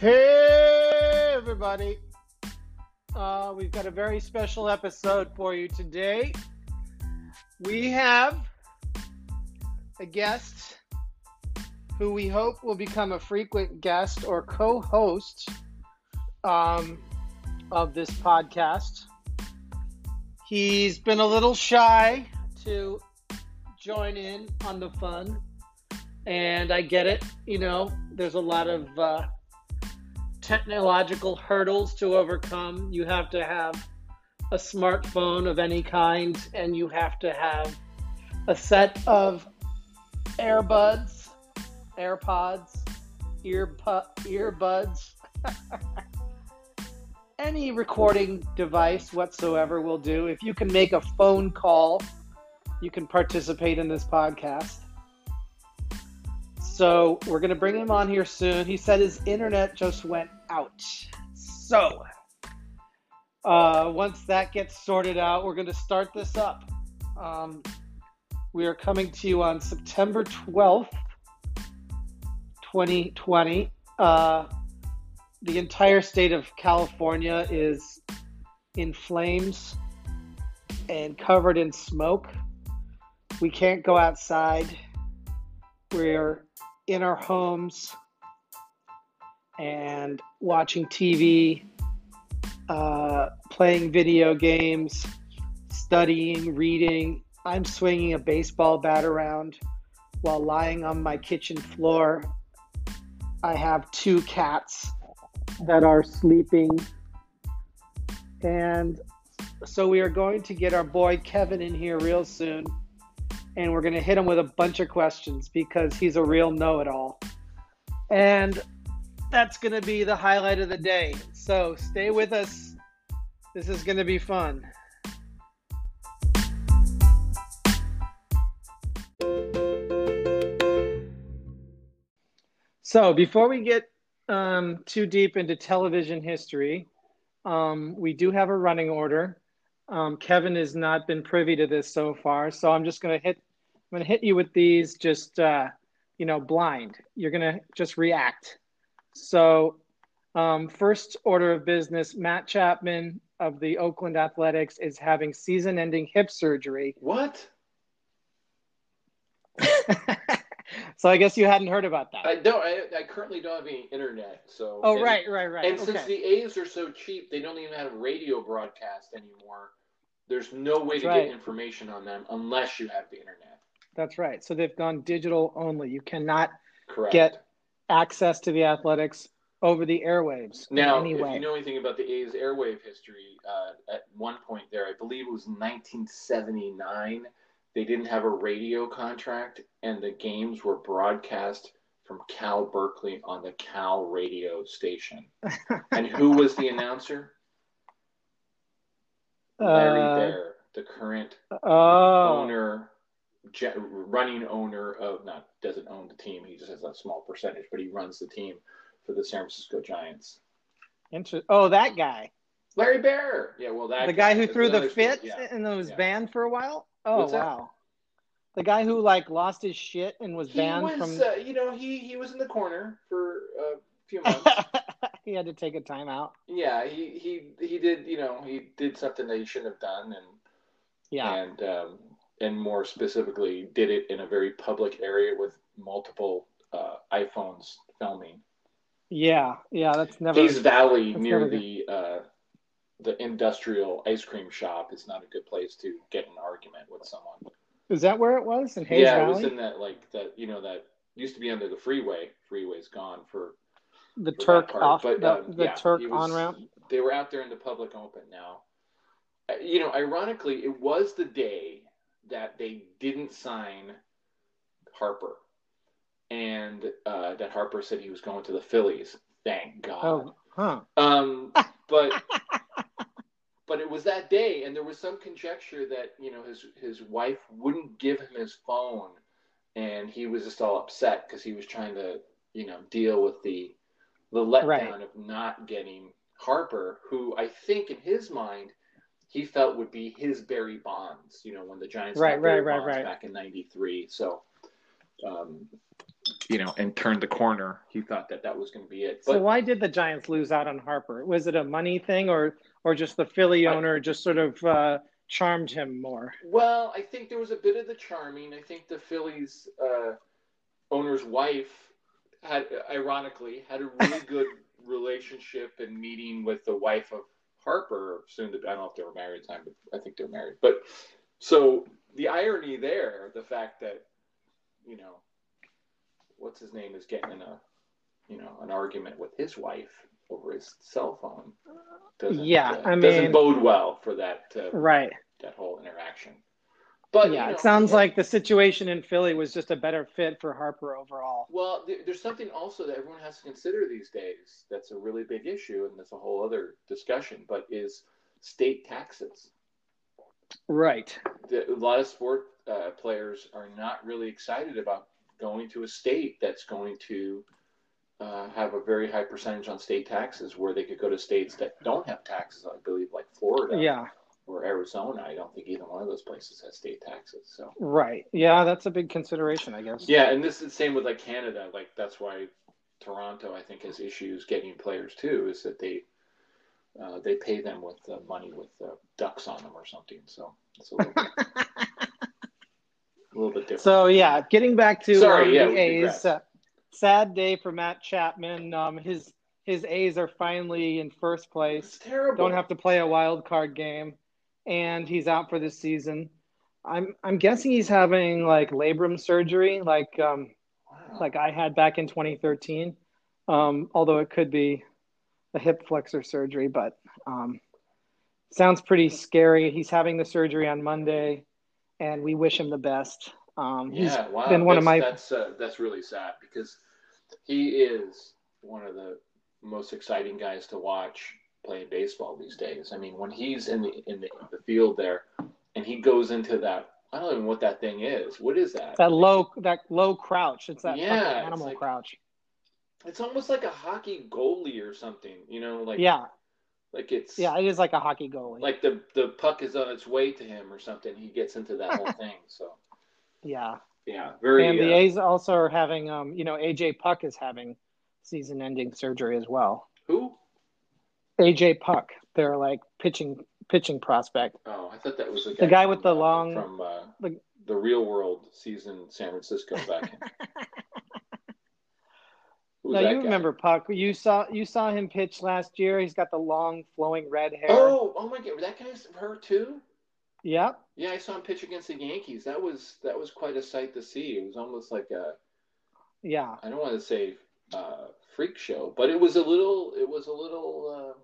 Hey, everybody. Uh, we've got a very special episode for you today. We have a guest who we hope will become a frequent guest or co host um, of this podcast. He's been a little shy to join in on the fun, and I get it. You know, there's a lot of uh, technological hurdles to overcome. You have to have a smartphone of any kind, and you have to have a set of earbuds, AirPods, earpu- earbuds. any recording device whatsoever will do. If you can make a phone call, you can participate in this podcast. So we're going to bring him on here soon. He said his internet just went out. So uh, once that gets sorted out, we're going to start this up. Um, we are coming to you on September 12th, 2020. Uh, the entire state of California is in flames and covered in smoke. We can't go outside. We're in our homes and watching TV, uh, playing video games, studying, reading. I'm swinging a baseball bat around while lying on my kitchen floor. I have two cats that are sleeping. And so we are going to get our boy Kevin in here real soon. And we're going to hit him with a bunch of questions because he's a real know it all. And that's going to be the highlight of the day. So stay with us. This is going to be fun. So before we get um, too deep into television history, um, we do have a running order. Um, Kevin has not been privy to this so far, so I'm just going to hit. I'm going to hit you with these, just uh, you know, blind. You're going to just react. So, um, first order of business: Matt Chapman of the Oakland Athletics is having season-ending hip surgery. What? so I guess you hadn't heard about that. I don't. I, I currently don't have any internet. So. oh and, right, right, right. And okay. since the A's are so cheap, they don't even have radio broadcast anymore. There's no way That's to right. get information on them unless you have the internet. That's right. So they've gone digital only. You cannot Correct. get access to the athletics over the airwaves now, if you know anything about the A's airwave history, uh, at one point there, I believe it was 1979, they didn't have a radio contract, and the games were broadcast from Cal Berkeley on the Cal radio station. and who was the announcer? Larry Uh, Baer, the current oh, owner, running owner of not doesn't own the team. He just has a small percentage, but he runs the team for the San Francisco Giants. inter- oh, that guy, Larry Baer. Yeah, well, that the guy who threw the another story. fit Yeah. and then was yeah. banned for a while. Oh What's that? wow, the guy who like lost his shit and was He banned was, from. uh, you know, he he was in the corner for a few months. He had to take a timeout. yeah, he he he did. You know, he did something that he shouldn't have done, and Yeah, and um, and more specifically, did it in a very public area with multiple uh, iPhones filming. yeah, yeah. That's never. Hayes Valley near the uh, the industrial ice cream shop is not a good place to get an argument with someone. Is that where it was in Hayes yeah, Valley? it was in that like that you know that used to be under the freeway. Freeway's gone for the Turk part. off But, the, um, the yeah, Turk on ramp. They were out there in the public open now. Uh, You know, ironically, it was the day that they didn't sign Harper, and uh, that Harper said he was going to the Phillies. Thank God. Oh, huh. Um, but but it was that day, and there was some conjecture that you know his his wife wouldn't give him his phone, and he was just all upset because he was trying to you know deal with the the letdown Right. of not getting Harper, who I think in his mind he felt would be his Barry Bonds. You know when the Giants Right, got Barry right, right, Bonds right. back in '93. So. Um, you know, and turned the corner. He thought that that was going to be it. But, so why did the Giants lose out on Harper? Was it a money thing, or or just the Philly owner I, just sort of uh, charmed him more? Well, I think there was a bit of the charming. I think the Phillies uh, owner's wife had, ironically, had a really good relationship and meeting with the wife of Harper. Soon to, be, I don't know if they were married at the time, but I think they're married. But so the irony there, the fact that you know, what's his name is getting in a, you know, an argument with his wife over his cell phone. Doesn't, yeah, uh, I mean, doesn't bode well for that. Uh, right. That whole interaction. But yeah, you know, it sounds yeah. like the situation in Philly was just a better fit for Harper overall. Well, there's something also that everyone has to consider these days. That's a really big issue, and that's a whole other discussion. But is state taxes. Right. The, a lot of sport uh, players are not really excited about going to a state that's going to uh, have a very high percentage on state taxes, where they could go to states that don't have taxes. I believe, like Florida. Yeah or Arizona. I don't think either one of those places has state taxes. So right, yeah, that's a big consideration, I guess. Yeah, and this is the same with like Canada. Like that's why Toronto, I think, has issues getting players too. Is that they uh, they pay them with uh, money with uh, ducks on them or something. So it's a little bit, a little bit different. So yeah, getting back to Sorry, um, yeah, the A's. Uh, sad day for Matt Chapman. Um, his his A's are finally in first place. It's terrible. Don't have to play a wild card game and he's out for this season. I'm I'm guessing he's having like labrum surgery, like um, wow. like I had back in 2013. Um, although it could be a hip flexor surgery, but um, sounds pretty scary. He's having the surgery on Monday, and we wish him the best. Um, yeah, wow. been one that's, of my that's uh, that's really sad because he is one of the most exciting guys to watch playing baseball these days. I mean, when he's in the in the, the field there, and he goes into that. I don't even know what that thing is. What is that? That low, that low crouch. It's that yeah, animal like, crouch. It's almost like a hockey goalie or something. You know, like yeah, like it's yeah, it is like a hockey goalie. Like the the puck is on its way to him or something. He gets into that whole thing. So yeah, yeah, very. And the uh, A's also are having, um, you know, AJ Puk is having season-ending surgery as well. Who? AJ Puk, their like pitching pitching prospect. Oh, I thought that was the guy, the guy with from, the long from uh, the, the real world season San Francisco back. no, you guy? remember Puk. You saw you saw him pitch last year. He's got the long flowing red hair. Oh, oh my god, that guy's hurt too. Yep. Yeah, I saw him pitch against the Yankees. That was that was quite a sight to see. It was almost like a yeah. I don't want to say uh, freak show, but it was a little. It was a little. Uh,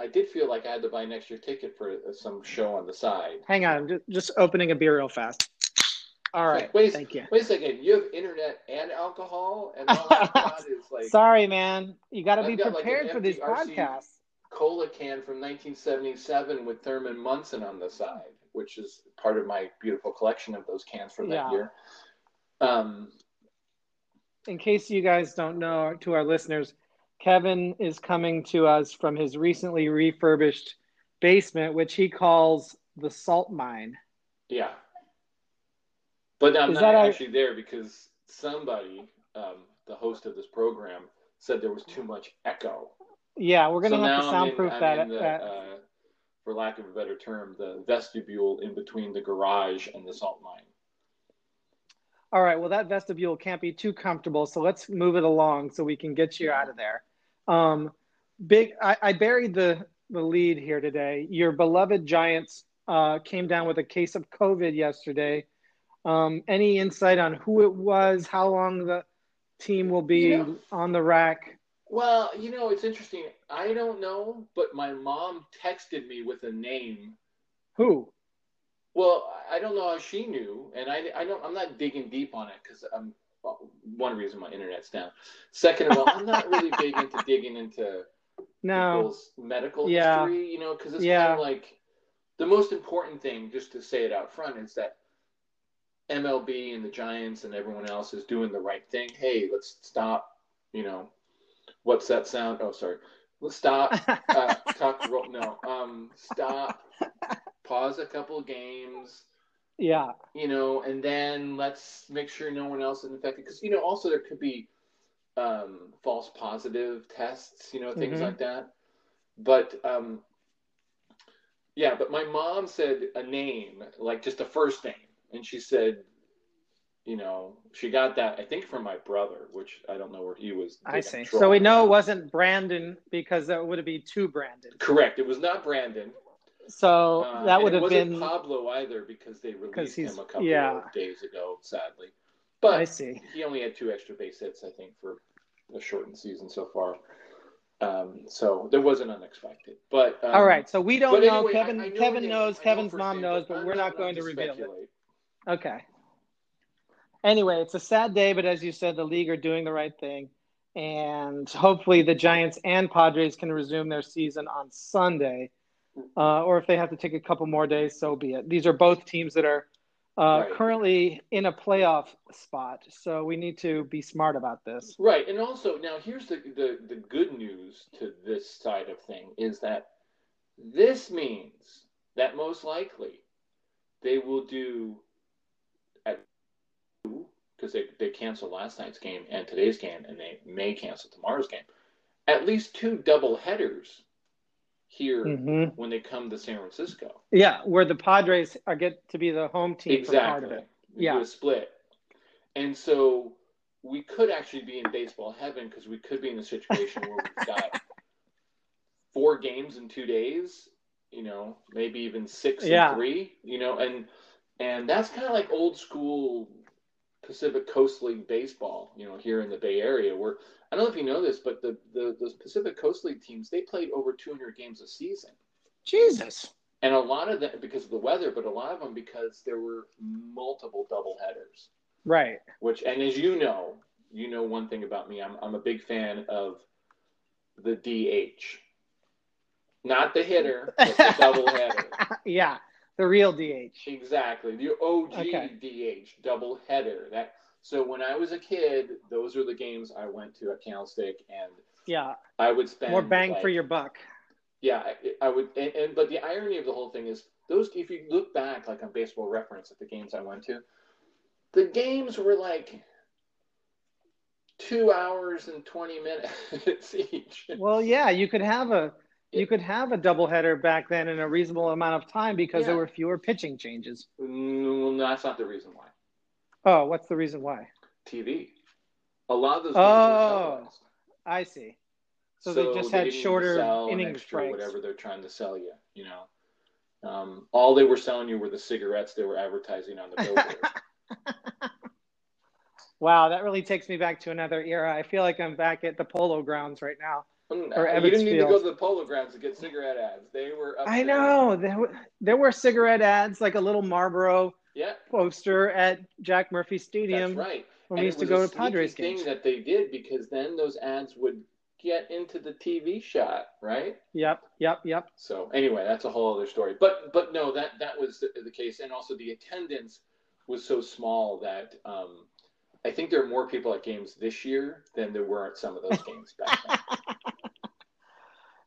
I did feel like I had to buy an extra ticket for uh, some show on the side. Hang on, just, just opening a beer real fast. All right, wait, thank you. Wait a second, you have internet and alcohol, and all like. Sorry, man, you got to be prepared like for these podcasts. Cola can from 1977 with Thurman Munson on the side, which is part of my beautiful collection of those cans from that yeah. year. Um, in case you guys don't know, to our listeners, Kevin is coming to us from his recently refurbished basement, which he calls the salt mine. Yeah. But I'm is not actually there because somebody, um, the host of this program, said there was too much echo. Yeah, we're going to so have to soundproof in, that. The, that... Uh, for lack of a better term, the vestibule in between the garage and the salt mine. All right, well, that vestibule can't be too comfortable, so let's move it along so we can get you out of there. Um, big, I, I, buried the the lead here today. Your beloved Giants uh, came down with a case of COVID yesterday. Um, any insight on who it was, how long the team will be you know, on the rack? Well, you know, it's interesting. I don't know, but my mom texted me with a name. Who? Well, I don't know how she knew, and I, I don't. I'm not digging deep on it because I'm one reason my internet's down. Second of all, I'm not really big into digging into no. people's medical yeah. history, you know, because it's yeah. kind of like the most important thing, just to say it out front, is that MLB and the Giants and everyone else is doing the right thing. Hey, let's stop. You know, what's that sound? Oh, sorry. Let's stop. Uh, talk. Roll no. Um. Stop pause a couple games, Yeah. You know, and then let's make sure no one else is infected because you know also there could be um, false positive tests, you know, things Mhm. like that. But um, yeah, but my mom said a name, like just a first name, and she said, you know, she got that I think from my brother, which I don't know where he was. I see. So we know it wasn't Brandon because that would have been two Brandon. Correct. It was not Brandon. So Uh, that would have been. Pablo either because they released him a couple yeah. of days ago, sadly. But I see. he only had two extra base hits, I think, for a shortened season so far. Um, so there wasn't unexpected. But um, All right. So we don't know. anyway, Kevin. I know Kevin names. knows. I know Kevin's mom knows, but I'm we're not going allowed to reveal it. Okay. Anyway, it's a sad day, but as you said, the league are doing the right thing. And hopefully the Giants and Padres can resume their season on Sunday. Uh, or if they have to take a couple more days, so be it. These are both teams that are uh, Right. currently in a playoff spot. So we need to be smart about this. Right, and also now here's the, the the good news to this side of thing is that this means that most likely they will do at because they they canceled last night's game and today's game, and they may cancel tomorrow's game. At least two double headers here hmm when they come to San Francisco. Yeah, where the Padres are get to be the home team for part of Exactly. it. Yeah. split. And so we could actually be in baseball heaven because we could be in a situation where we've got four games in two days, you know, maybe even six Yeah. in three, you know, and and that's kind of like old school Pacific Coast League baseball, you know, here in the Bay Area where I don't know if you know this, but the, the, the Pacific Coast League teams, they played over 200 games a season. Jesus. And a lot of them because of the weather, but a lot of them because there were multiple double headers. Right. Which, and as you know, you know one thing about me. I'm I'm a big fan of the DH, not the hitter, but the double header. yeah, the real DH. Exactly, the OG Okay. DH, double header. That so when I was a kid, those are the games I went to at Candlestick, and Yeah, I would spend more bang like, for your buck. Yeah, I, I would, and, and but the irony of the whole thing is those. If you look back, like on Baseball Reference, at the games I went to, the games were like two hours and twenty minutes each. Well, yeah, you could have a you could have a doubleheader back then in a reasonable amount of time because there were fewer pitching changes. Mm, no, that's not the reason why. Oh, what's the reason why? TV. A lot of those Oh. I see. So they just had need to shorter innings breaks. whatever they're trying to sell you. You know, um, all they were selling you were the cigarettes they were advertising on the billboard. Wow, that really takes me back to another era. I feel like I'm back at the polo grounds right now. Mm, Or you didn't need to go to the polo grounds to get cigarette ads. They were. Up I there. know there were, there were cigarette ads, like a little Marlboro Yeah, poster at Jack Murphy Stadium that's right. when And we used to go to Padres sneaky games. thing that they did because then those ads would get into the TV shot, right? Yep, yep, yep. So anyway, that's a whole other story. But but no, that that was the, the case, and also the attendance was so small that um, I think there are more people at games this year than there were at some of those games back then.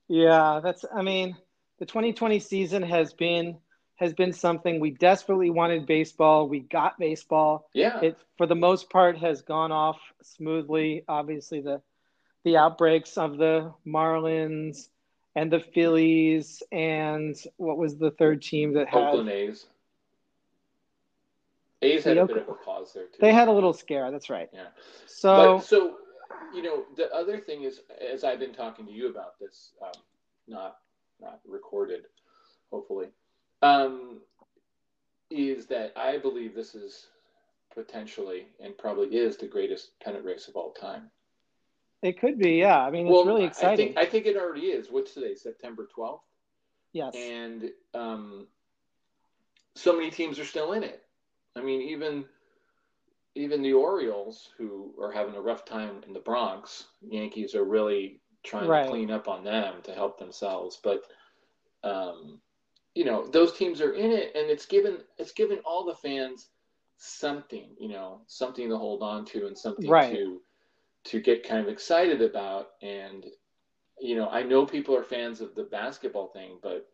Yeah, that's. I mean, the 2020 season has been has been something we desperately wanted baseball. We got baseball. Yeah, It for the most part has gone off smoothly. Obviously, the the outbreaks of the Marlins and the Phillies and what was the third team that had Oakland A's. A's had a bit of a pause there too. they had a little scare. That's right. Yeah. So but so you know the other thing is as i've been talking to you about this um, not not recorded hopefully um, is that i believe this is potentially and probably is the greatest pennant race of all time it could be. Yeah. I mean, it's really I exciting. think, I think it already is what's today september 12th yes. and um, so many teams are still in it. I mean, even even the Orioles, who are having a rough time in the Bronx, Yankees are really trying Right. to clean up on them to help themselves. But um, you know, those teams are in it, and it's given it's given all the fans something, you know, something to hold on to and something Right. to to get kind of excited about. And you know, I know people are fans of the basketball thing, but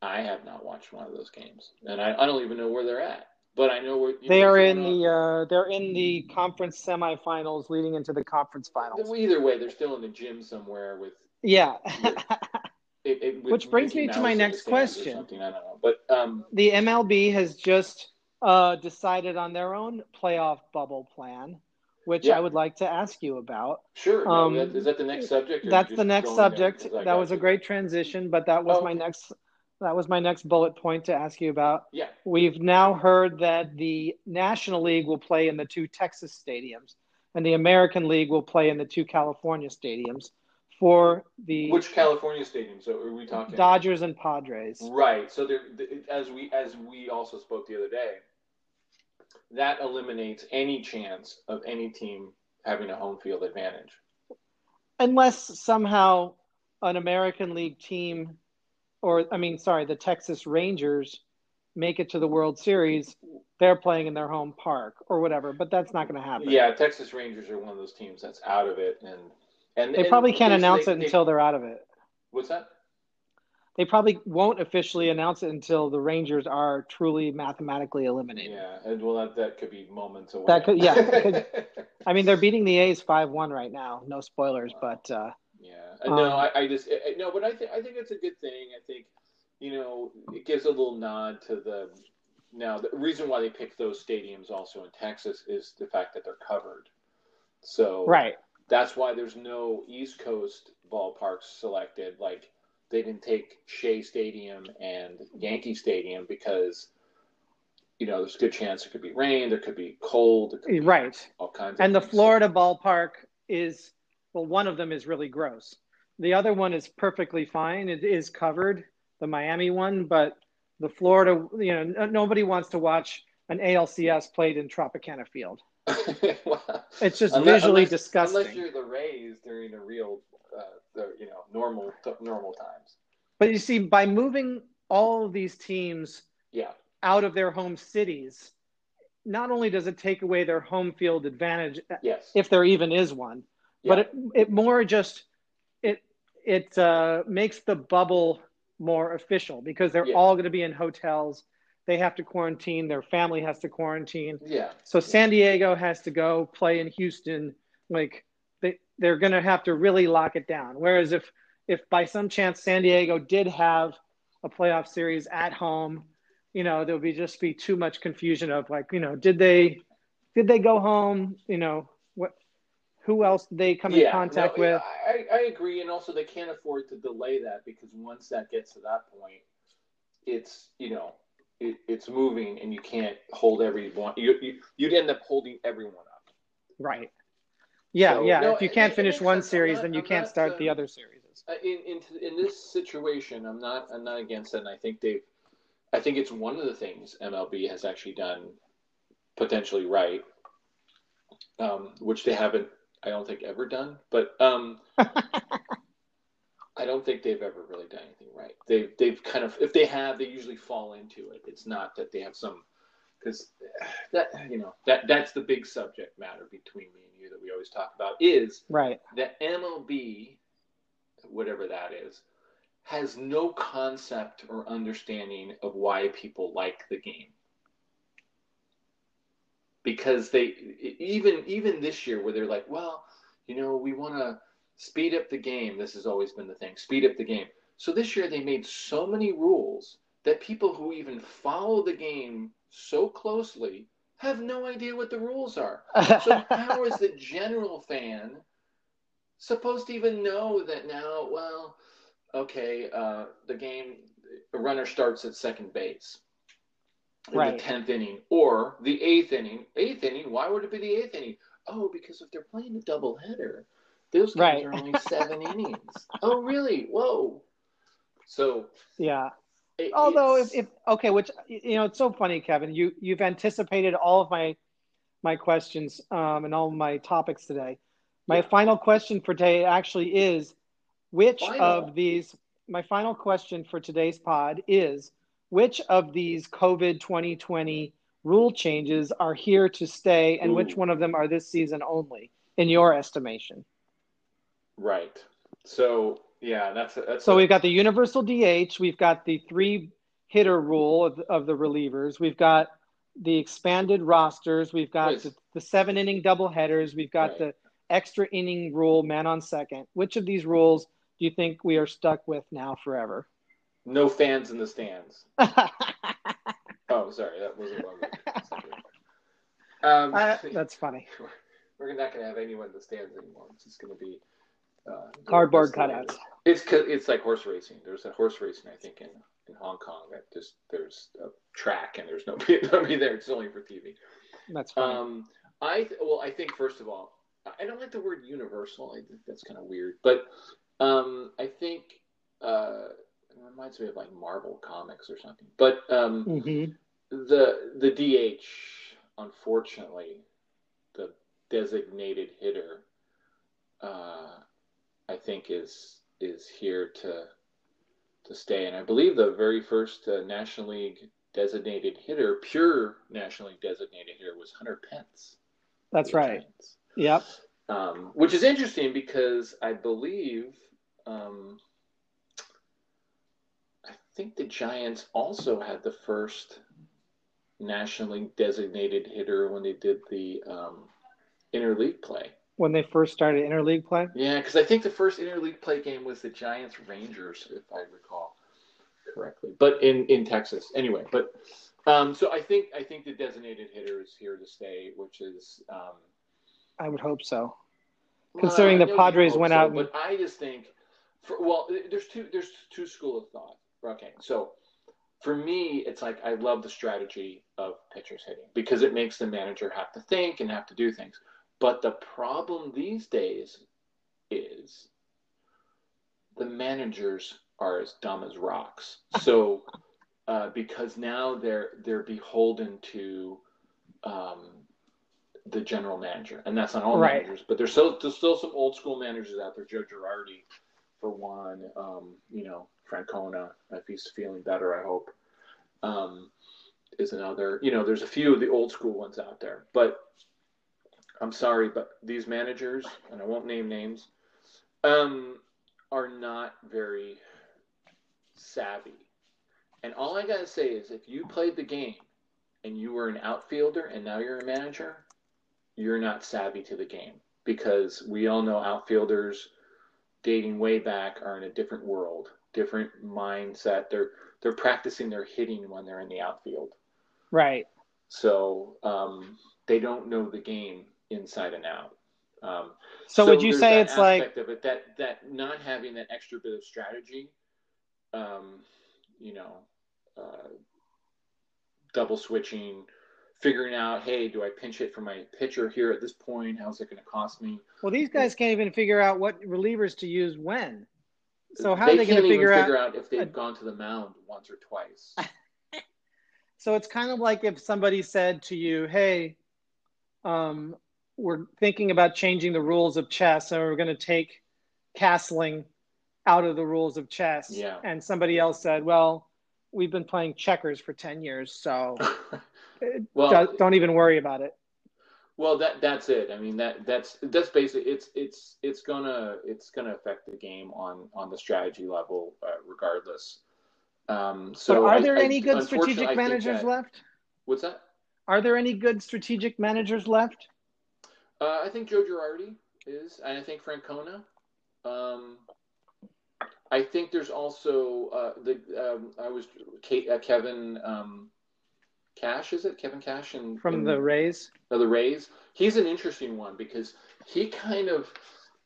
I have not watched one of those games, and I, I don't even know where they're at. But I know where they are in the uh, they're in the conference semifinals, leading into the conference finals. Either way, they're still in the gym somewhere with yeah. It, it, Which brings me to my next question. I don't know, but um, the MLB has just uh, decided on their own playoff bubble plan, which Yeah. I would like to ask you about. sure. Um, no, that, is that the next subject? That's the next subject. That was a great transition, but that was Oh, my next that was my next bullet point to ask you about. Yeah. We've now heard that the National League will play in the two Texas stadiums, and the American League will play in the two California stadiums for the Which California stadium? So are we talking Dodgers and Padres. Right. So there, as we as we also spoke the other day, that eliminates any chance of any team having a home field advantage. Unless somehow an American League team, or I mean, sorry, the Texas Rangers make it to the World Series, they're playing in their home park or whatever. But that's not going to happen. Yeah, Texas Rangers are one of those teams that's out of it, and and They and probably can't they- announce they- it until they're out of it. what's that? They probably won't officially announce it until the Rangers are truly mathematically eliminated. Yeah, and well, that, that could be moments away. That could- yeah, could- I mean, they're beating the A's five one right now. No spoilers, but uh, Yeah, Uh, no, Um, I, I just I, no, but I think I think it's a good thing. I think you know it gives a little nod to the. Now the reason why they picked those stadiums also in Texas is the fact that they're covered. So right, that's why there's no East Coast ballparks selected. Like they didn't take Shea Stadium and Yankee Stadium because you know there's a good chance it could be rain, there could be cold, could be right. all kinds. And the things. Florida ballpark is well, one of them is really gross. The other one is perfectly fine. It is covered, the Miami one, but the Florida, you know, nobody wants to watch an ALCS played in Tropicana Field. Well, It's just Unless- visually unless- disgusting. Unless you're the Rays during a real, uh, the, you know, normal normal times. But you see, by moving all of these teams Yeah, out of their home cities, not only does it take away their home field advantage, yes, if there even is one, but it, it more just it it uh, makes the bubble more official because they're Yeah. all going to be in hotels. They have to quarantine. Their family has to quarantine. yeah, So San Diego has to go play in Houston. Like they they're going to have to really lock it down. Whereas if if by some chance San Diego did have a playoff series at home, you know there would be just be too much confusion of like you know did they did they go home? You know what? Who else did they come in contact no, with? I, I agree, and also they can't afford to delay that because once that gets to that point, it's you know. It, it's moving, and you can't hold everyone. You, you you'd end up holding everyone up. Right. Yeah, So, yeah. no, if you can't it finish makes one. Series, not- then you I'm can't not, start the um, other series. Uh, in in in this situation, I'm not I'm not against it. And I think they've I think it's one of the things MLB has actually done potentially right, um, which they haven't I don't think ever done. But um, I don't think they've ever really done anything right. They've they've kind of if they have, they usually fall into it. It's not that they have some because that you know that that's the big subject matter between me and you that we always talk about is Right. that MLB, whatever that is, has no concept or understanding of why people like the game. Because they even even this year where they're like, well, you know, we want to speed up the game. This has always been the thing, speed up the game. So this year they made so many rules that people who even follow the game so closely have no idea what the rules are. So how is the general fan supposed to even know that now? Well, okay, uh, the game, the runner starts at second base in Right. the tenth inning or the eighth inning. Eighth inning. Why would it be the eighth inning? Oh, because if they're playing a double header, those games Right. are only seven innings. Oh, really? Whoa. So. yeah. it- Although if, if okay, which you know, it's so funny, Kevin. You you've anticipated all of my my questions um, and all my topics today. My Yeah. final question for today actually is which Final? of these my final question for today's pod is which of these COVID 2020 rule changes are here to stay and which one of them are this season only in your estimation? Right. So yeah, that's a, that's So a- we've got the universal DH, we've got the three hitter rule of, of the relievers. We've got the expanded rosters. We've got the, the, seven inning double headers. We've got right. the extra inning rule, man on second. Which of these rules do you think we are stuck with now forever? No fans in the stands. oh, sorry, that wasn't one. Um, uh, that's funny. We're not going to have anyone in the stands anymore. It's just going to be uh, cardboard cutouts. It's it's like horse racing. There's a horse racing, I think, in in Hong Kong that just there's a track and there's nobody, nobody there. It's only for TV. That's funny. Um, I well, I think first of all, I don't like the word universal. I think that's kind of weird, but um, I think uh, it reminds me of like Marvel comics or something. But um, mm-hmm. the the DH, unfortunately, the designated hitter, uh, I think is is here to to stay. And I believe the very first uh, National League designated hitter, pure National League designated hitter, was Hunter Pence. That's right. Giants. Yep. Um, which is interesting because I believe, um, I think the Giants also had the first National League designated hitter when they did the um, interleague play when they first started interleague play? Yeah, because I think the first interleague play game was the Giants Rangers, if I recall correctly, but in in Texas anyway. But um, so I think I think the designated hitter is here to stay, which is. Um, I would hope so, considering the Padres went so, out. And... But I just think, for, well, there's two there's two school of thought. Okay, so for me, it's like I love the strategy of pitchers hitting because it makes the manager have to think and have to do things. But the problem these days is the managers are as dumb as rocks. So uh, because now they're they're beholden to um, the general manager, and that's not all right. managers, but there's still there's still some old school managers out there. Joe Girardi, for one, um, you know Francona, if he's feeling better, I hope, um, is another. You know, there's a few of the old school ones out there, but I'm sorry, but these managers, and I won't name names, um, are not very savvy. And all I gotta say is, if you played the game and you were an outfielder and now you're a manager, you're not savvy to the game because we all know outfielders dating way back are in a different world, different mindset. They're they're practicing their hitting when they're in the outfield. Right. So um, they don't know the game inside and out. Um, so, so, would you say it's like of it, that that not having that extra bit of strategy, um, you know, uh, double switching, figuring out, hey, do I pinch hit for my pitcher here at this point? How's it going to cost me? Well, these guys can't even figure out what relievers to use when. So how they are they going to figure, figure out, out if they've a... gone to the mound once or twice? so it's kind of like if somebody said to you, "Hey, um, we're thinking about changing the rules of chess, and we're going to take castling out of the rules of chess. Yeah. And somebody else said, well, we've been playing checkers for 10 years, so well, don't, even worry about it. Well, that that's it. I mean that that's that's basically it's it's it's gonna it's gonna affect the game on on the strategy level uh, regardless. Um, so but are there I, any I, good strategic managers that, left? What's that? Are there any good strategic managers left? Uh, I think Joe Girardi is, and I think Francona. Um, I think there's also uh, the um, I was Kate, uh, Kevin um, Cash. Is it Kevin Cash and from in, the Rays? Uh, the Rays. He's an interesting one because he kind of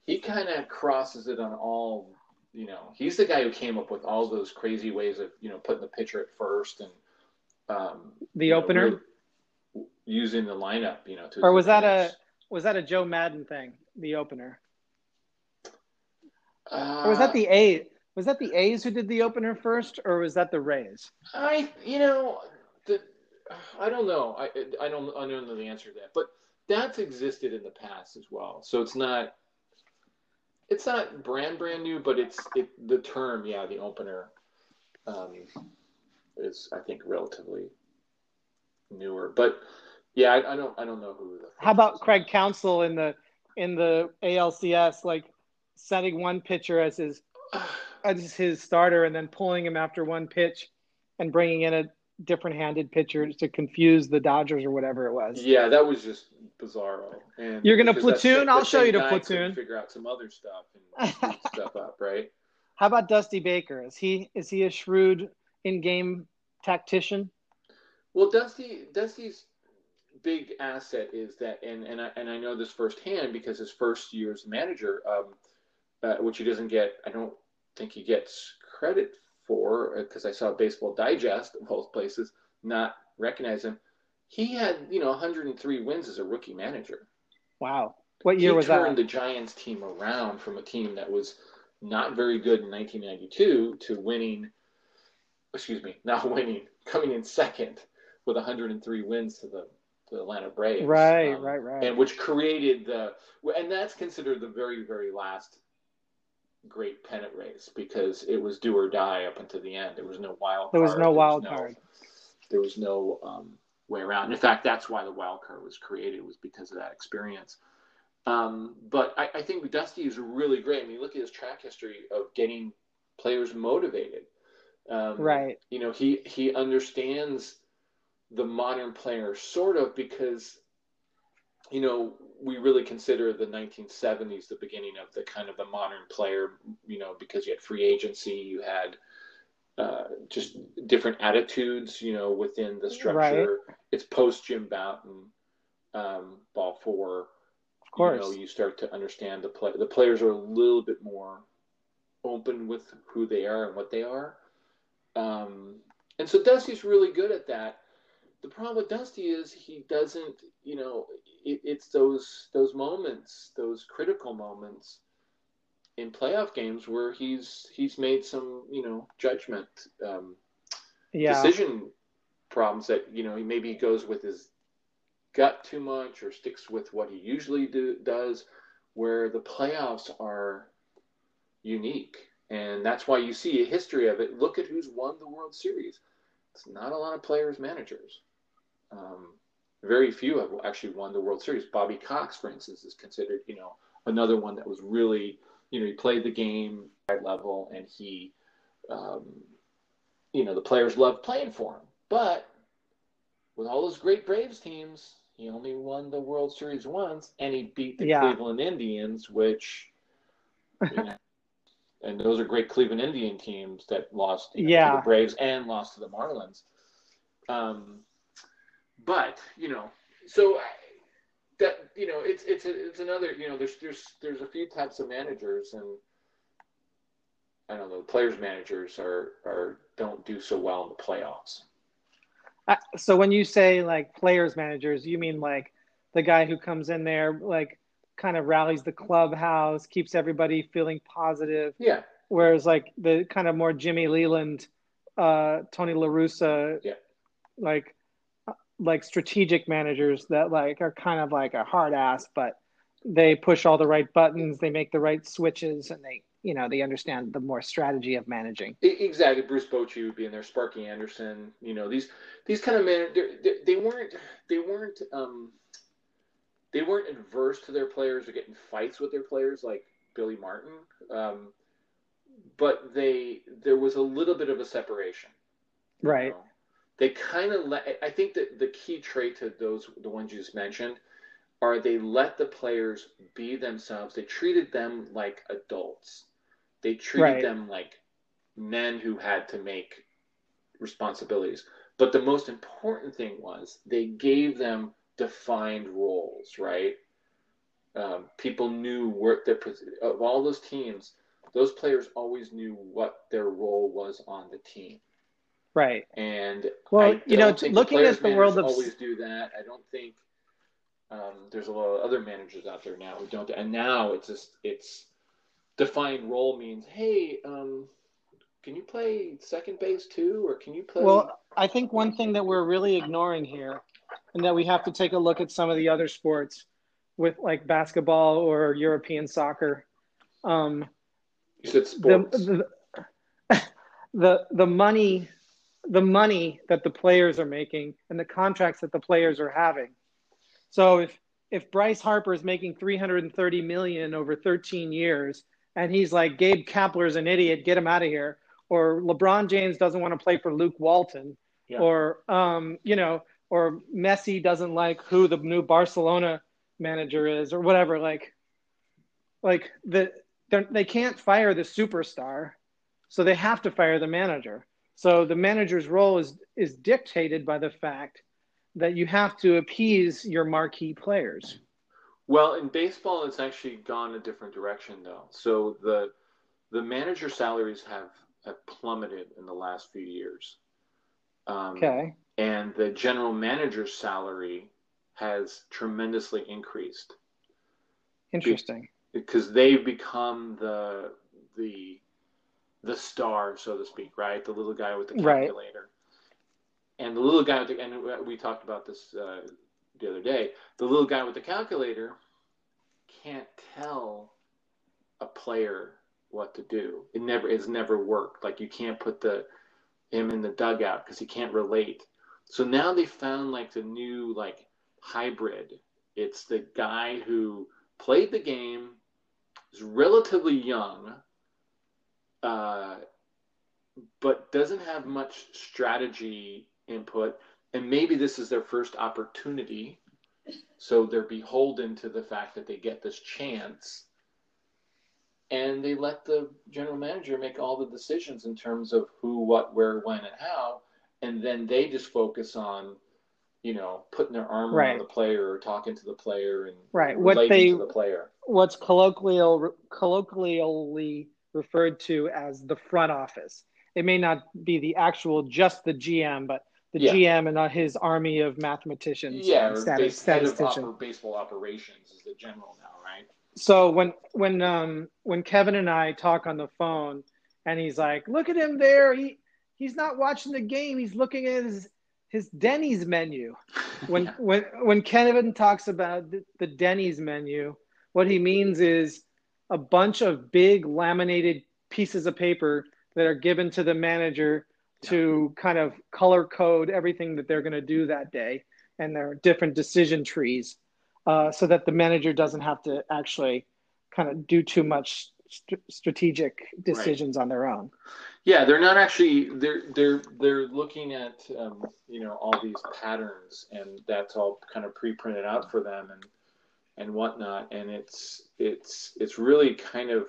he kind of crosses it on all. You know, he's the guy who came up with all those crazy ways of you know putting the pitcher at first and um, the opener. Know, using the lineup, you know, or was that a was that a Joe Maddon thing, the opener? Uh, or was that the A? Was that the A's who did the opener first, or was that the Rays? I, you know, the, I don't know. I, I don't, I don't know the answer to that, but that's existed in the past as well. So it's not, it's not brand brand new, but it's it, the term, yeah, the opener, um, is I think relatively newer, but yeah, I, I, don't. I don't know who. How about Craig Counsell in the in the ALCS, like setting one pitcher as his as his starter and then pulling him after one pitch and bringing in a different-handed pitcher to confuse the Dodgers or whatever it was. Yeah, that was just bizarro. And You're gonna platoon? that- I'll show you the platoon. Figure out some other stuff and stuff up, right? How about Dusty Baker? Is he is he a shrewd in-game tactician? Well, Dusty, Dusty's big asset is that, and and I, and I know this firsthand because his first year as manager, um, uh, which he doesn't get, I don't think he gets credit for because I saw Baseball Digest of all places not recognize him. He had you know 103 wins as a rookie manager. Wow. What year he was turned that? Turned the Giants team around from a team that was not very good in 1992 to winning. Excuse me, not winning, coming in second with 103 wins to the, the Atlanta Braves. Right, Um, right, right. And which created the, and that's considered the very, very last great pennant race because it was do or die up until the end. There was no wild. There was card. no wild card. There was no um, way around. In fact, that's why the wild card was created was because of that experience. Um, but I, I think Dusty is really great. I mean, look at his track history of getting players motivated. Um, Right. You know, he he understands the modern player sort of because you know we really consider the 1970s the beginning of the kind of the modern player. You know, because you had free agency, you had uh, just different attitudes. You know, within the structure. It's post Jim Bouton, um, ball four Of course. you know, you start to understand the play. The players are a little bit more open with who they are and what they are. Um, and so Dusty's really good at that. The problem with Dusty is he doesn't, you know, it, it's those those moments, those critical moments in playoff games where he's he's made some, you know, judgment um, yeah. decision problems that you know he maybe goes with his gut too much or sticks with what he usually do, does where the playoffs are unique. And that's why you see a history of it. Look at who's won the world series. It's not a lot of players managers um, very few have actually won the world series bobby cox for instance is considered you know another one that was really you know he played the game at level and he um, you know the players loved playing for him but with all those great Braves teams, he only won the World Series once, and he beat the Yeah. Cleveland Indians, which, you know, and those are great Cleveland Indian teams that lost you know, to Yeah. the Braves and lost to the Marlins. Um, but you know, so that you know, it's it's a, it's another you know, there's there's there's a few types of managers, and I don't know, players managers are are don't do so well in the playoffs. Uh, So when you say like players managers, you mean like the guy who comes in there, like kind of rallies the clubhouse, keeps everybody feeling positive. Yeah, Whereas like the kind of more Jimmy Leyland, uh, Tony La Russa, Yeah. like like strategic managers that like are kind of like a hard ass, but they push all the right buttons, they make the right switches, and they you know they understand the more strategy of managing. Exactly, Bruce Bochy would be in there, Sparky Anderson. You know these these kind of men. They, they weren't they weren't um, they weren't adverse to their players or getting fights with their players like Billy Martin. Um, but they there was a little bit of a separation. Right. know. They kind of let. I think that the key trait to those the ones you just mentioned are they let the players be themselves. They treated them like adults. They treated Right. them like men who had to make responsibilities. But the most important thing was they gave them defined roles, right? Um, people knew what their of all those teams, those players always knew what their role was on the team. Right. And Well, you know, looking players at the world of- always do that. I don't think um, there's a lot of other managers out there now who don't. And now it's just it's defined role means hey, um, can you play second base too, or can you play? Well, I think one thing that we're really ignoring here, and that we have to take a look at some of the other sports, with like basketball or European soccer, um, you said the, sports. the the the money, the money that the players are making, and the contracts that the players are having. So if if Bryce Harper is making 330 million over 13 years, and he's like Gabe Kapler's an idiot, get him out of here. or LeBron James doesn't want to play for Luke Walton, Yeah. or um, you know, or Messi doesn't like who the new Barcelona manager is, or whatever. Like, like the they can't fire the superstar, so they have to fire the manager. So the manager's role is is dictated by the fact that you have to appease your marquee players. Well, in baseball, it's actually gone a different direction, though. So the the manager salaries have, have plummeted in the last few years. Um, Okay. And the general manager's salary has tremendously increased Interesting. because they've become the the the star, so to speak, right? The little guy with the Right. calculator. And the little guy with the, and we talked about this uh, the other day. The little guy with the calculator can't tell a player what to do. It never it's never worked. Like you can't put the him in the dugout because he can't relate. So now they found like the new like hybrid. It's the guy who played the game, is relatively young, uh, but doesn't have much strategy input. And maybe this is their first opportunity. So they're beholden to the fact that they get this chance. And they let the general manager make all the decisions in terms of who, what, where, when, and how. And then they just focus on, you know, putting their arm Right. around the player or talking to the player and Right. What they to the player. what's colloquial colloquially referred to as the front office. It may not be the actual just the GM, but the Yeah. GM and not his army of mathematicians, Yeah, stat- base, of oper- baseball operations is the general now, right? So when when um when Kevin and I talk on the phone and he's like, "Look at him there. He he's not watching the game. He's looking at his his Denny's menu." When Yeah. when when Kevin talks about the, the Denny's menu, what he means is a bunch of big laminated pieces of paper that are given to the manager to kind of color code everything that they're going to do that day and there are different decision trees uh, so that the manager doesn't have to actually kind of do too much st- strategic decisions on their own. Yeah, they're not actually they're they're they're looking at um, you know all these patterns and that's all kind of pre-printed out for them and and whatnot and it's it's it's really kind of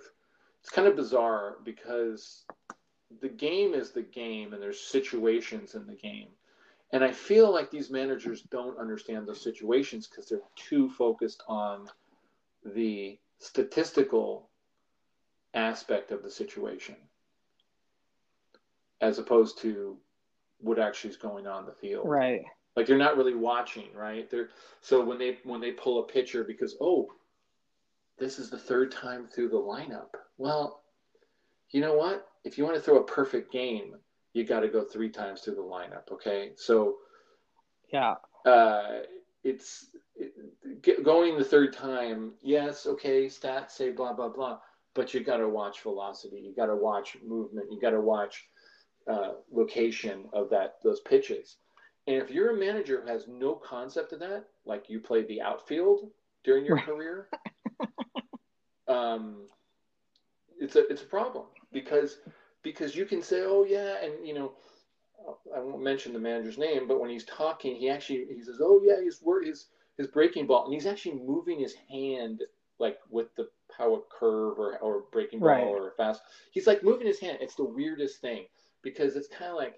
it's kind of bizarre because the game is the game and there's situations in the game and I feel like these managers don't understand those situations because they're too focused on the statistical aspect of the situation as opposed to what actually is going on in the field. right Like they're not really watching, right? They're so when they when they pull a pitcher because oh, this is the third time through the lineup. Well, you know what? If you want to throw a perfect game, you got to go three times through the lineup. Okay, so yeah uh, it's it, going the third time. Yes, okay, stats say blah blah blah, but you got to watch velocity. You got to watch movement. You got to watch uh, location of that those pitches. And if you're a manager who has no concept of that, like you played the outfield during your Right. career, um, it's a it's a problem because because you can say, oh yeah, and you know, I won't mention the manager's name, but when he's talking, he actually he says, oh yeah, his his his breaking ball, and he's actually moving his hand like with the power curve or or breaking ball Right. or fast. He's like moving his hand. It's the weirdest thing because it's kind of like.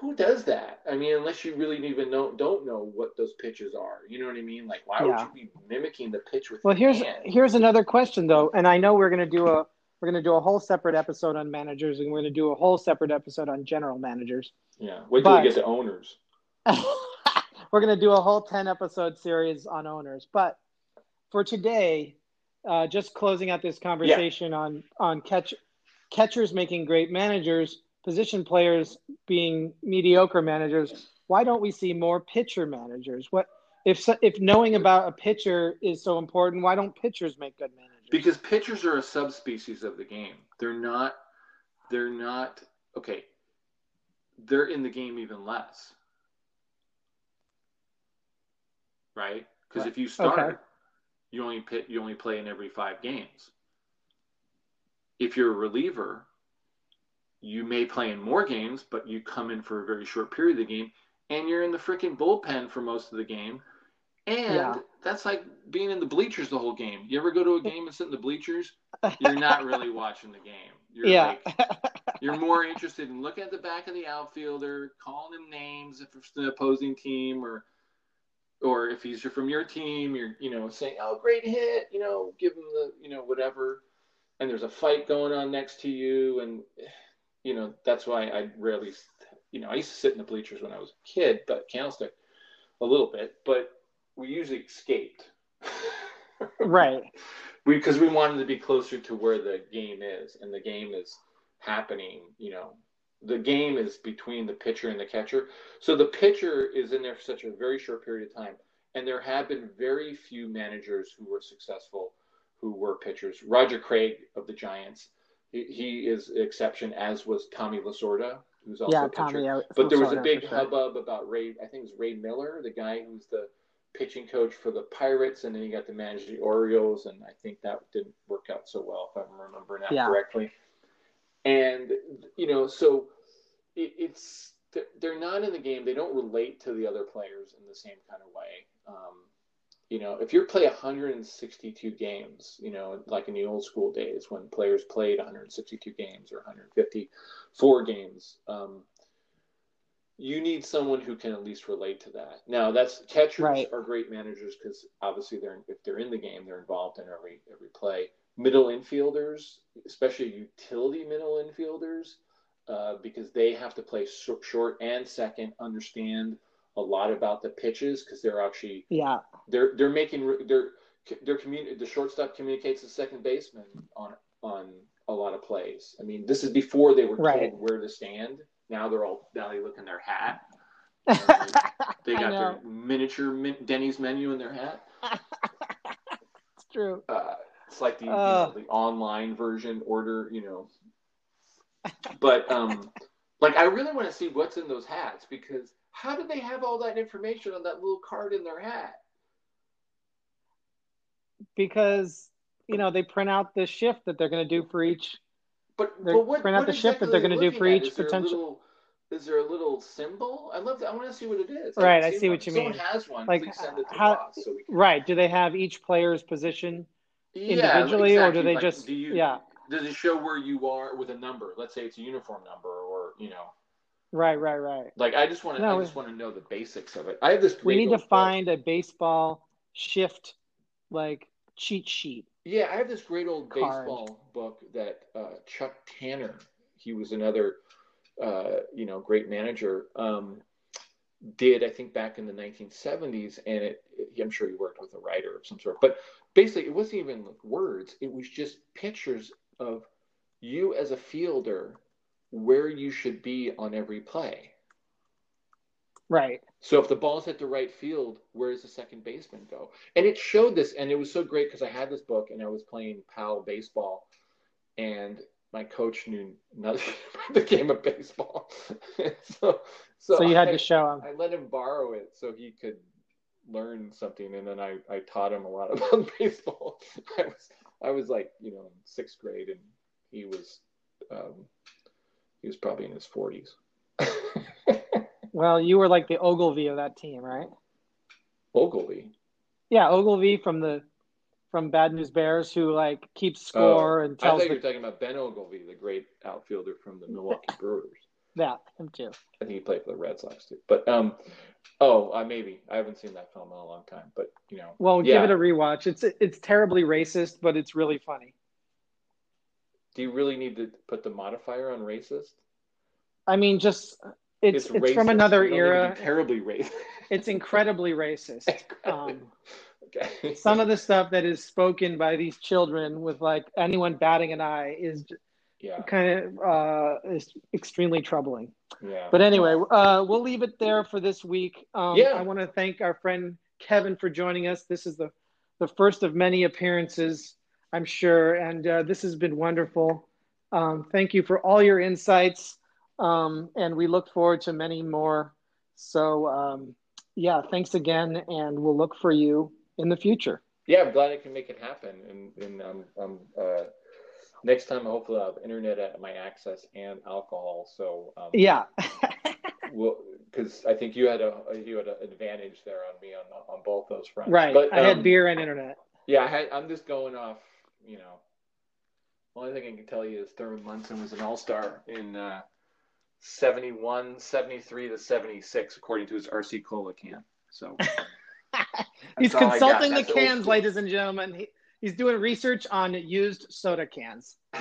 Who does that? I mean, unless you really even know, don't know what those pitches are. You know what I mean? Like, why Yeah. would you be mimicking the pitch with well here's hand? here's another question though and i know we're going to do a we're going to do a whole separate episode on managers and we're going to do a whole separate episode on general managers Yeah. Wait till But- we get to owners. we're going to do a whole 10 episode series on owners but for today uh, just closing out this conversation on on catch catchers making great managers position players being mediocre managers why don't we see more pitcher managers what if so- if knowing about a pitcher is so important why don't pitchers make good managers Because pitchers are a subspecies of the game. They're not. They're not. Okay. They're in the game even less. Right. Because Right. if you start, Okay. you only pit. You only play in every five games. If you're a reliever, you may play in more games, but you come in for a very short period of the game, and you're in the freaking bullpen for most of the game. And Yeah. that's like being in the bleachers the whole game. You ever go to a game and sit in the bleachers? You're not really watching the game. You're yeah. like you're more interested in looking at the back of the outfielder, calling him names if it's the opposing team, or or if he's from your team, you're you know saying, "Oh, great hit," you know, give him the you know whatever. And there's a fight going on next to you, and you know that's why I rarely, you know, I used to sit in the bleachers when I was a kid, but Candlestick a little bit, but we usually escaped. right. we because we wanted to be closer to where the game is and the game is happening you know the game is between the pitcher and the catcher so the pitcher is in there for such a very short period of time and there have been very few managers who were successful who were pitchers roger craig of the giants he, he is exception as was tommy lasorda who's also Yeah, a pitcher Tommy. uh, but there was a big sure. hubbub about Ray. I think it was Ray Miller, the guy who's the pitching coach for the Pirates, and then he got to manage the Orioles, and I think that didn't work out so well, if I'm remembering that Yeah. correctly. And you know, so it, it's they're- they're not in the game. They don't relate to the other players in the same kind of way. Um, you know, if you play 162 games, you know, like in the old school days when players played 162 games or 154 games, um, you need someone who can at least relate to that. Now, that's catchers Right. are great managers because obviously they're if they're in the game, they're involved in every every play. Middle infielders, especially utility middle infielders, uh, because they have to play short, short and second, understand a lot about the pitches because they're actually Yeah. they're they're making they're they're communi- the shortstop communicates to second baseman on on a lot of plays. I mean, this is before they were told where to stand. Now they're all now they look in their hat. They got their miniature min- Denny's menu in their hat. it's true. Uh, it's like the, you Uh. know, the online version order, you know. But um, like I really want to see what's in those hats because how do they have all that information on that little card in their hat? Because you know they print out the shift that they're going to do for each. But, but what, print out the shift that they're exactly gonna are do for at? each Is potential- little- is there a little symbol? I love that. I want to see what it is. Right, I haven't see what you Someone mean. has one. Like, to how- us so can. Right? Do they have each player's position? Yeah, individually, or do they Like, just- do you, yeah. Does it show where you are with a number? Let's say it's a uniform number, or you know, Right, right, right. like I just want to. No, I just want to know the basics of it. I have this. We need to book. find a baseball shift like cheat sheet. Yeah, I have this great old Card. baseball book that uh, Chuck Tanner, he was another, uh, you know, great manager, um, did I think back in the 1970s, and it, it- I'm sure he worked with a writer of some sort. But basically, it wasn't even like words; it was just pictures of you as a fielder, where you should be on every play. Right. So if the ball's hit the right field, where does the second baseman go? And it showed this, and it was so great because I had this book and I was playing PAL baseball, and my coach knew nothing about the game of baseball. so, so, So, you had I, to show him. I let him borrow it so he could learn something, and then I, I taught him a lot about baseball. I was I was like you know in sixth grade, and he was um, he was probably in his forties. Well, you were like the Ogilvie of that team, right? Ogilvie. Yeah, Ogilvie from the from Bad News Bears, who like keeps score and Oh, I tells thought you the, were talking about Ben Oglivie, the great outfielder from the Milwaukee Brewers. Yeah, him too. I think he played for the Red Sox too. But um, oh, uh, maybe I haven't seen that film in a long time. But you know, Well, yeah. give it a rewatch. It's it's terribly racist, but it's really funny. Do you really need to put the modifier on racist? I mean, just it's it's, racist. from another You don't need to era. terribly racist. It's incredibly racist. Um, okay. some of the stuff that is spoken by these children with like anyone batting an eye is yeah, kind of uh, is extremely troubling. yeah. But anyway, uh, we'll leave it there for this week. Um, Yeah. I want to thank our friend Kevin for joining us. This is the the first of many appearances, I'm sure, and uh, this has been wonderful. Um, thank you for all your insights, um, and we look forward to many more. So, um, yeah, thanks again, and we'll look for you in the future. yeah, I'm glad I can make it happen, and and I'm I'm uh, Next time, hopefully, I'll have internet at my access and alcohol. So um, Yeah. we'll because I think you had a you had an advantage there on me on on both those fronts. right. But, I had um, beer and internet. Yeah, I had, I'm just going off. You know, only thing I can tell you is Thurman Munson was an All Star in uh, 71, 73 to 76, according to his RC Cola can. So He's all I got. consulting the cans, ladies and gentlemen. He, he's doing research on used soda cans.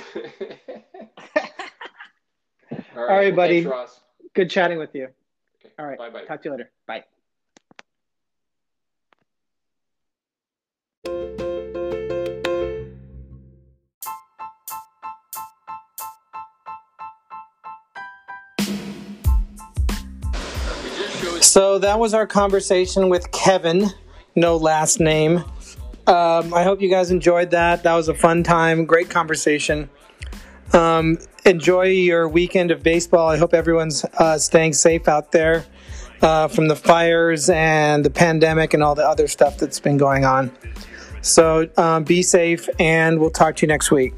All All right, buddy. Thanks. Good chatting with you. Okay. All right. Bye bye. Talk to you later. Bye. So that was our conversation with Kevin, no last name. Um, I hope you guys enjoyed that. That was a fun time, great conversation. Um, enjoy your weekend of baseball. I hope everyone's uh, staying safe out there uh, from the fires and the pandemic and all the other stuff that's been going on. So um, be safe, and we'll talk to you next week.